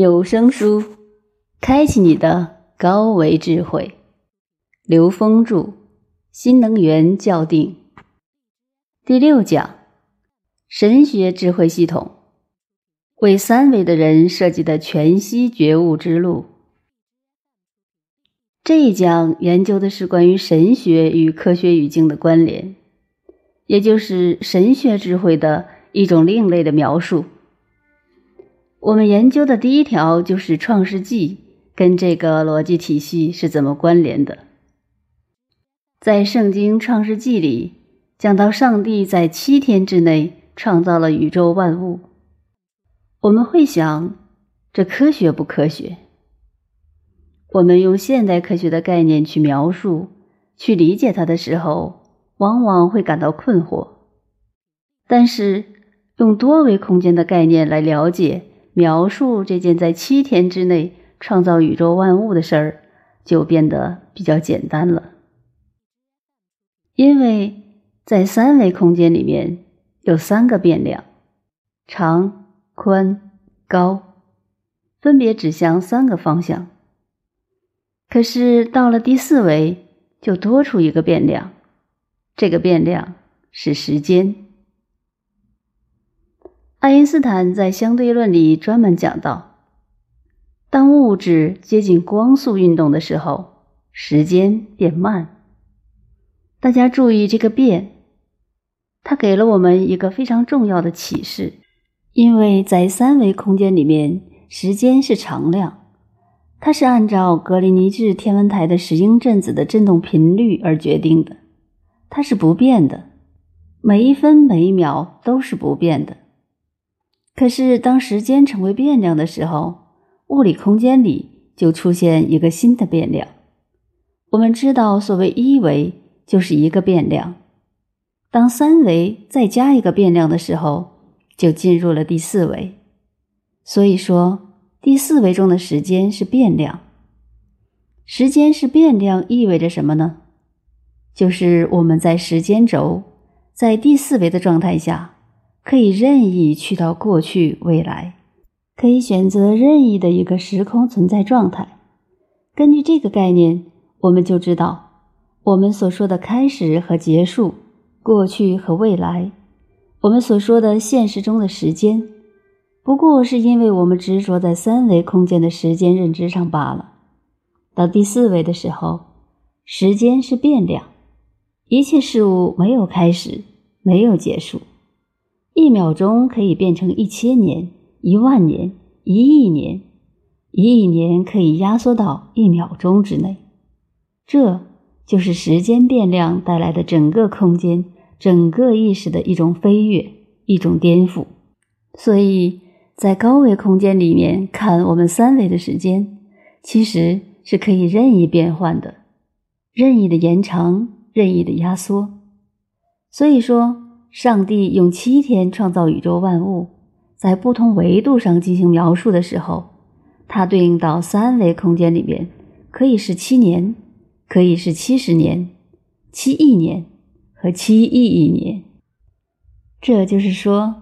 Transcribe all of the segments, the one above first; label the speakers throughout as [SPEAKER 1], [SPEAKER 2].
[SPEAKER 1] 有声书，开启你的高维智慧。刘峰著，新能源校定第六讲：神学智慧系统为三维的人设计的全息觉悟之路。这一讲研究的是关于神学与科学语境的关联，也就是神学智慧的一种另类的描述。我们研究的第一条就是《创世纪》跟这个逻辑体系是怎么关联的。在圣经《创世纪》里讲到，上帝在七天之内创造了宇宙万物。我们会想，这科学不科学？我们用现代科学的概念去描述、去理解它的时候，往往会感到困惑。但是，用多维空间的概念来了解。描述这件在七天之内创造宇宙万物的事儿，就变得比较简单了。因为在三维空间里面有三个变量，长、宽、高，分别指向三个方向。可是到了第四维，就多出一个变量，这个变量是时间。爱因斯坦在相对论里专门讲到，当物质接近光速运动的时候，时间变慢。大家注意这个“变”，它给了我们一个非常重要的启示，因为在三维空间里面，时间是常量，它是按照格林尼治天文台的石英振子的振动频率而决定的，它是不变的，每一分每一秒都是不变的。可是，当时间成为变量的时候，物理空间里就出现一个新的变量。我们知道，所谓一维就是一个变量，当三维再加一个变量的时候，就进入了第四维。所以说，第四维中的时间是变量。时间是变量意味着什么呢？就是我们在时间轴在第四维的状态下。可以任意去到过去、未来，可以选择任意的一个时空存在状态。根据这个概念，我们就知道，我们所说的开始和结束、过去和未来，我们所说的现实中的时间，不过是因为我们执着在三维空间的时间认知上罢了。到第四维的时候，时间是变量，一切事物没有开始，没有结束。一秒钟可以变成一千年、一万年、一亿年，一亿年可以压缩到一秒钟之内。这就是时间变量带来的整个空间、整个意识的一种飞跃、一种颠覆。所以在高维空间里面看我们三维的时间，其实是可以任意变换的，任意的延长、任意的压缩。所以说。上帝用七天创造宇宙万物，在不同维度上进行描述的时候，它对应到三维空间里面，可以是七年，可以是七十年、七亿年和七亿亿年。这就是说，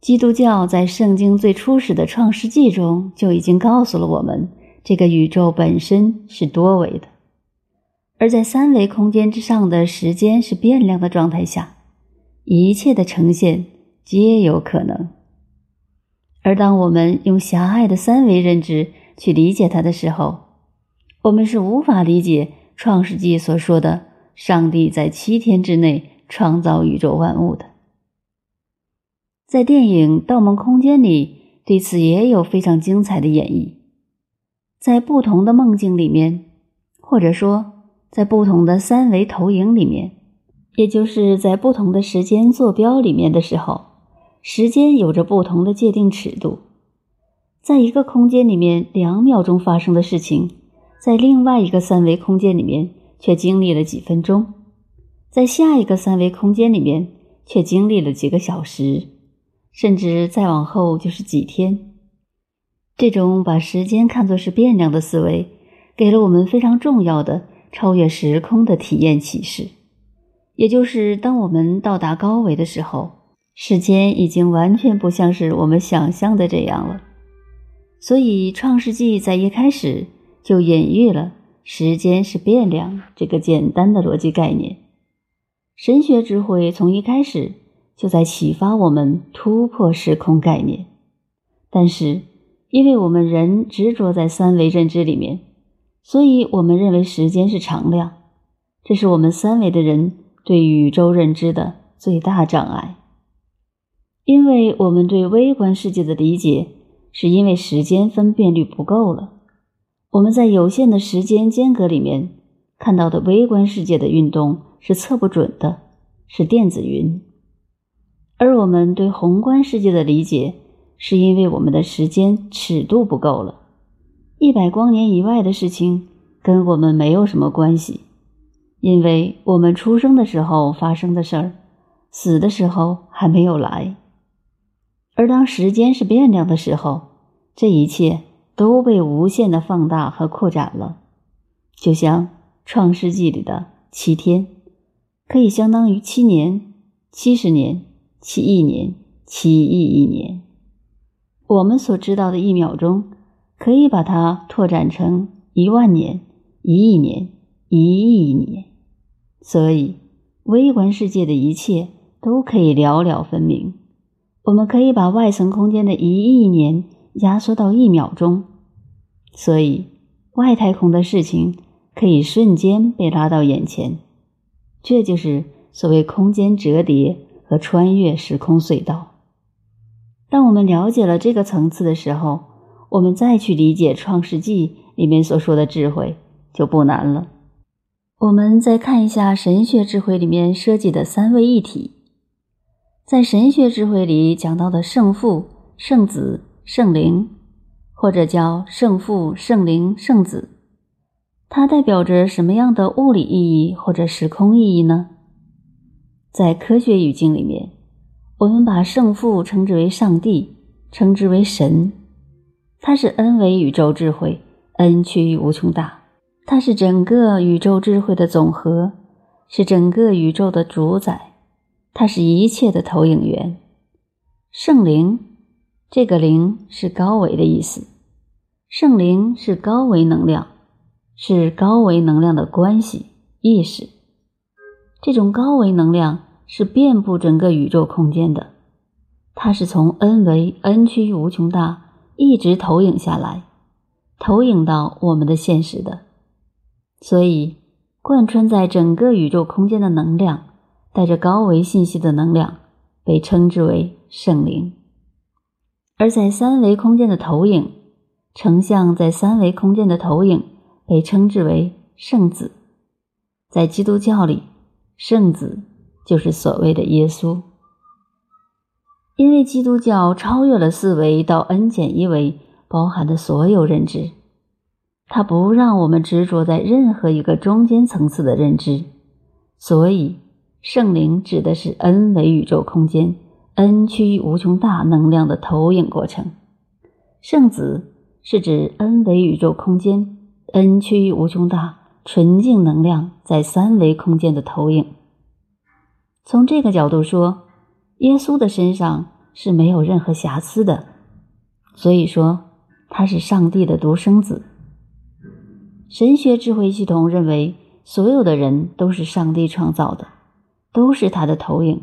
[SPEAKER 1] 基督教在圣经最初始的创世纪中就已经告诉了我们，这个宇宙本身是多维的，而在三维空间之上的时间是变量的状态下。一切的呈现皆有可能，而当我们用狭隘的三维认知去理解它的时候，我们是无法理解《创世纪》所说的上帝在七天之内创造宇宙万物的。在电影《盗梦空间》里，对此也有非常精彩的演绎。在不同的梦境里面，或者说在不同的三维投影里面。也就是在不同的时间坐标里面的时候，时间有着不同的界定尺度。在一个空间里面，两秒钟发生的事情，在另外一个三维空间里面却经历了几分钟，在下一个三维空间里面却经历了几个小时，甚至再往后就是几天。这种把时间看作是变量的思维，给了我们非常重要的超越时空的体验启示。也就是当我们到达高维的时候，时间已经完全不像是我们想象的这样了。所以，《创世纪》在一开始就隐喻了时间是变量这个简单的逻辑概念。神学智慧从一开始就在启发我们突破时空概念，但是因为我们人执着在三维认知里面，所以我们认为时间是常量，这是我们三维的人对宇宙认知的最大障碍。因为我们对微观世界的理解。是因为时间分辨率不够了，我们在有限的时间间隔里面看到的微观世界的运动是测不准的，是电子云；而我们对宏观世界的理解，是因为我们的时间尺度不够了，一百光年以外的事情跟我们没有什么关系，因为我们出生的时候发生的事儿，死的时候还没有来。而当时间是变量的时候，这一切都被无限的放大和扩展了。就像《创世纪》里的七天，可以相当于七年、七十年、七亿年、七亿亿年。我们所知道的一秒钟，可以把它拓展成一万年、一亿年、一亿年。所以，微观世界的一切都可以了了分明。我们可以把外层空间的一亿年压缩到一秒钟，所以外太空的事情可以瞬间被拉到眼前。这就是所谓空间折叠和穿越时空隧道。当我们了解了这个层次的时候，我们再去理解《创世纪》里面所说的智慧就不难了。我们再看一下神学智慧里面设计的三位一体。在神学智慧里讲到的圣父、圣子、圣灵，或者叫圣父、圣灵、圣子，它代表着什么样的物理意义或者时空意义呢？在科学语境里面，我们把圣父称之为上帝，称之为神，它是 n 维宇宙智慧，n 趋于无穷大，它是整个宇宙智慧的总和，是整个宇宙的主宰。它是一切的投影源，圣灵，这个灵是高维的意思。圣灵是高维能量，是高维能量的关系意识。这种高维能量是遍布整个宇宙空间的，它是从 n 维 n 趋无穷大一直投影下来，投影到我们的现实的。所以，贯穿在整个宇宙空间的能量。带着高维信息的能量被称之为圣灵，而在三维空间的投影，成像在三维空间的投影被称之为圣子。在基督教里，圣子就是所谓的耶稣，因为基督教超越了四维到 n 减一维包含的所有认知，它不让我们执着在任何一个中间层次的认知，所以。圣灵指的是 n 维宇宙空间 n 趋于无穷大能量的投影过程，圣子是指 n 维宇宙空间 n 趋于无穷大纯净能量在三维空间的投影。从这个角度说，耶稣的身上是没有任何瑕疵的，所以说他是上帝的独生子。神学智慧系统认为，所有的人都是上帝创造的。都是它的投影，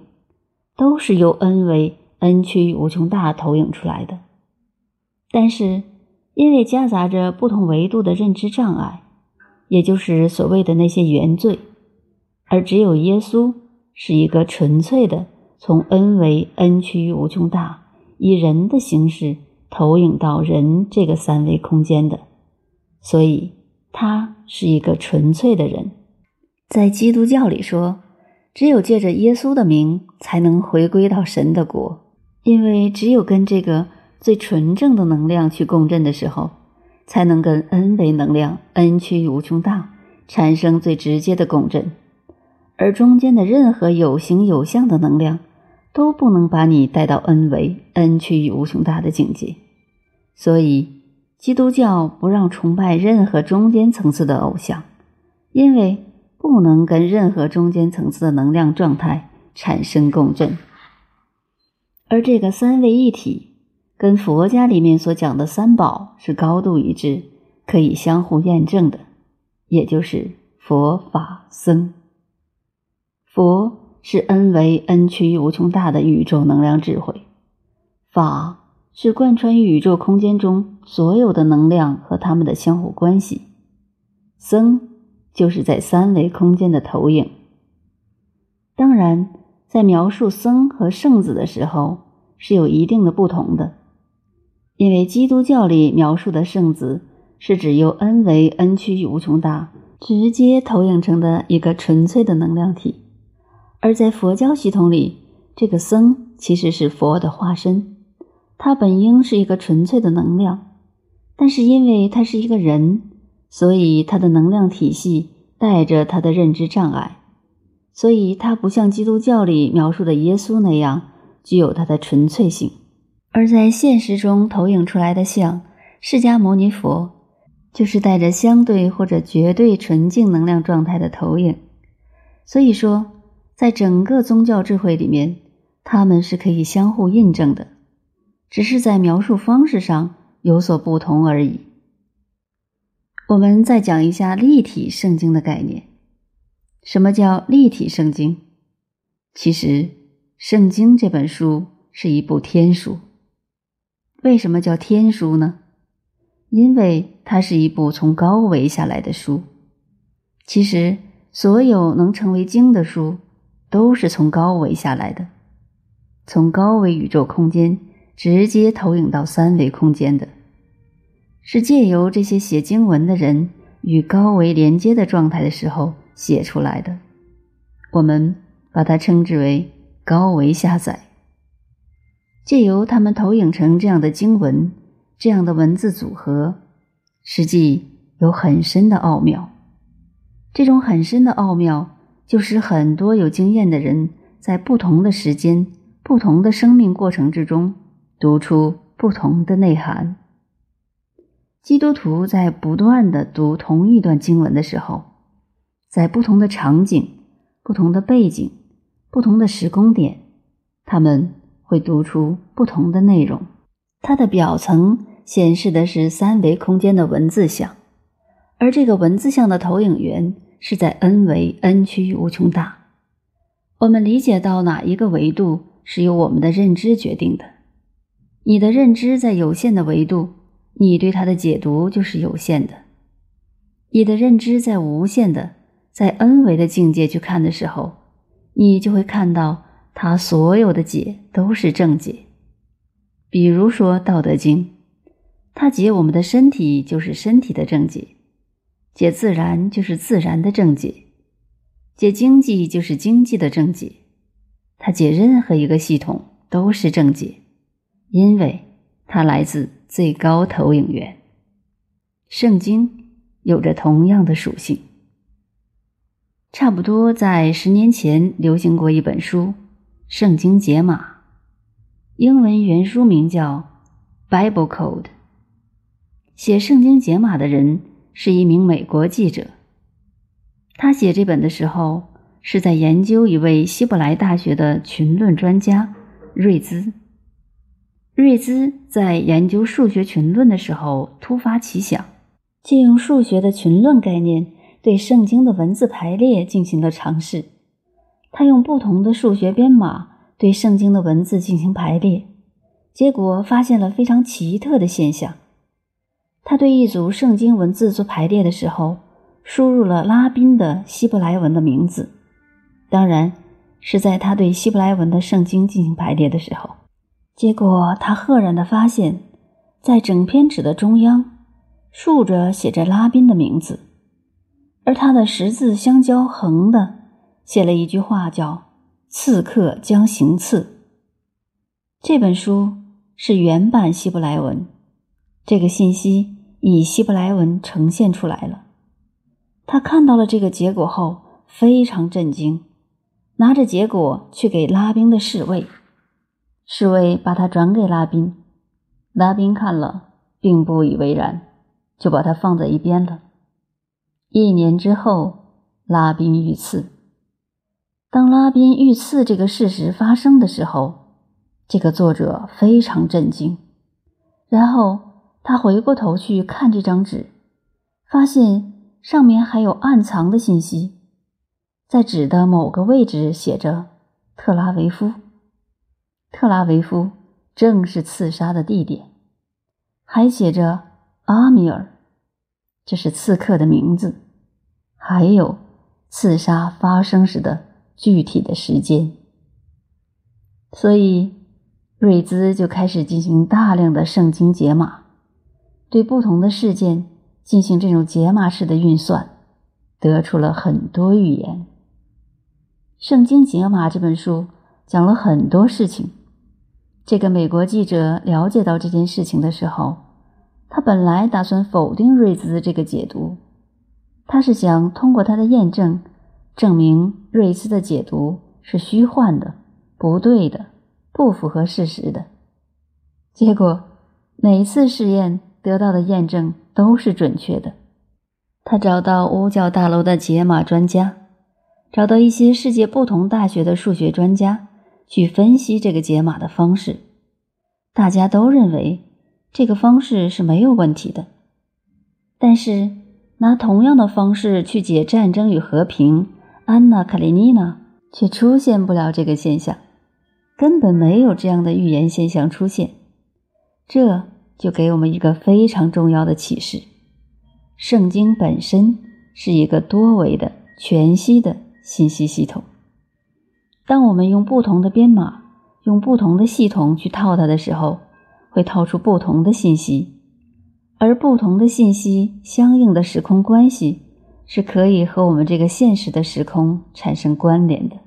[SPEAKER 1] 都是由 n 为 n 趋于无穷大投影出来的。但是，因为夹杂着不同维度的认知障碍，也就是所谓的那些原罪，而只有耶稣是一个纯粹的从 n 为 n 趋于无穷大，以人的形式投影到人这个三维空间的，所以他是一个纯粹的人。在基督教里说。只有借着耶稣的名，才能回归到神的国。因为只有跟这个最纯正的能量去共振的时候，才能跟 n 维能量 n 趋于无穷大产生最直接的共振。而中间的任何有形有相的能量，都不能把你带到 n 维 n 趋于无穷大的境界。所以，基督教不让崇拜任何中间层次的偶像，因为。不能跟任何中间层次的能量状态产生共振，而这个三位一体跟佛家里面所讲的三宝是高度一致，可以相互验证的，也就是佛法僧。佛是恩为恩趋无穷大的宇宙能量智慧，法是贯穿于宇宙空间中所有的能量和它们的相互关系，僧就是在三维空间的投影。当然，在描述僧和圣子的时候是有一定的不同的，因为基督教里描述的圣子是指由 n 为 n 趋于无穷大直接投影成的一个纯粹的能量体。而在佛教系统里，这个僧其实是佛的化身，他本应是一个纯粹的能量，但是因为他是一个人，所以他的能量体系带着他的认知障碍，所以他不像基督教里描述的耶稣那样具有他的纯粹性。而在现实中投影出来的像释迦牟尼佛，就是带着相对或者绝对纯净能量状态的投影。所以说。在整个宗教智慧里面，它们是可以相互印证的，只是在描述方式上有所不同而已。我们再讲一下立体圣经的概念。什么叫立体圣经？其实，圣经这本书是一部天书。为什么叫天书呢？因为它是一部从高维下来的书。其实，所有能成为经的书。都是从高维下来的，从高维宇宙空间直接投影到三维空间的，是借由这些写经文的人与高维连接的状态的时候写出来的。我们把它称之为高维下载。借由他们投影成这样的经文，这样的文字组合，实际有很深的奥妙。这种很深的奥妙。就使很多有经验的人在不同的时间、不同的生命过程之中读出不同的内涵。基督徒在不断的读同一段经文的时候，在不同的场景、不同的背景、不同的时空点，他们会读出不同的内容。它的表层显示的是三维空间的文字像，而这个文字像的投影源。是在 n 维 n 趋无穷大，我们理解到哪一个维度是由我们的认知决定的。你的认知在有限的维度，你对它的解读就是有限的；你的认知在无限的，在 n 维的境界去看的时候，你就会看到它所有的解都是正解。比如说《道德经》，它解我们的身体就是身体的正解。解自然就是自然的正解，解经济就是经济的正解，它解任何一个系统都是正解，因为它来自最高投影源。圣经有着同样的属性。差不多在十年前流行过一本书《圣经解码》，英文原书名叫《Bible Code》，写圣经解码的人。是一名美国记者，他写这本的时候是在研究一位希伯来大学的群论专家瑞兹。瑞兹在研究数学群论的时候突发奇想，借用数学的群论概念对圣经的文字排列进行了尝试。他用不同的数学编码对圣经的文字进行排列，结果发现了非常奇特的现象。他对一组圣经文字做排列的时候，输入了拉宾的希伯来文的名字，当然是在他对希伯来文的圣经进行排列的时候。结果他赫然的发现，在整篇纸的中央，竖着写着拉宾的名字，而他的十字相交横的写了一句话，叫“刺客将行刺”。这本书是原版希伯来文。这个信息以希伯来文呈现出来了。他看到了这个结果后非常震惊，拿着结果去给拉宾的侍卫，侍卫把他转给拉宾。拉宾看了并不以为然，就把它放在一边了。一年之后，拉宾遇刺。当拉宾遇刺这个事实发生的时候，这个作者非常震惊。然后他回过头去看这张纸，发现上面还有暗藏的信息，在纸的某个位置写着“特拉维夫”。特拉维夫正是刺杀的地点，还写着“阿米尔”，这是刺客的名字，还有刺杀发生时的具体的时间。所以。瑞兹就开始进行大量的圣经解码，对不同的事件进行这种解码式的运算，得出了很多预言。《圣经解码》这本书讲了很多事情。这个美国记者了解到这件事情的时候，他本来打算否定瑞兹这个解读，他是想通过他的验证，证明瑞兹的解读是虚幻的、不对的。不符合事实的结果，每次试验得到的验证都是准确的。他找到五角大楼的解码专家，找到一些世界不同大学的数学专家去分析这个解码的方式，大家都认为这个方式是没有问题的。但是，拿同样的方式去解《战争与和平》，安娜·卡列尼娜却出现不了这个现象。根本没有这样的预言现象出现，这就给我们一个非常重要的启示：圣经本身是一个多维的全息的信息系统。当我们用不同的编码、用不同的系统去套它的时候，会套出不同的信息，而不同的信息相应的时空关系是可以和我们这个现实的时空产生关联的。